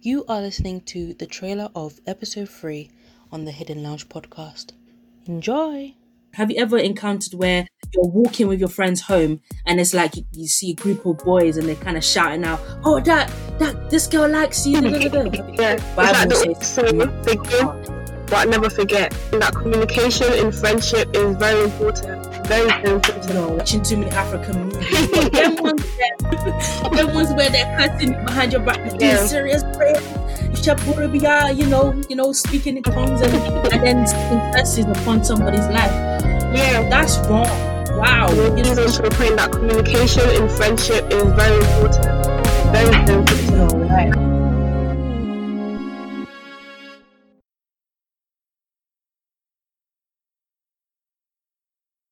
You are listening to the trailer of episode 3 on the Hidden Lounge podcast. Enjoy! Have you ever encountered where you're walking with your friends home and it's like you, you see a group of boys and they're kind of shouting out, "Oh, that that this girl likes you." Yeah, Bible says- like the so thinking, but I never forget that communication in friendship is very important. Very, very you important. know, watching too many African movies. They're cussing behind your back, Yeah. serious prayer. You know, you know, speaking in tongues and, and then speaking curses upon somebody's life. Yeah. That's wrong. Wow. We're You know, the point that communication in friendship is very important.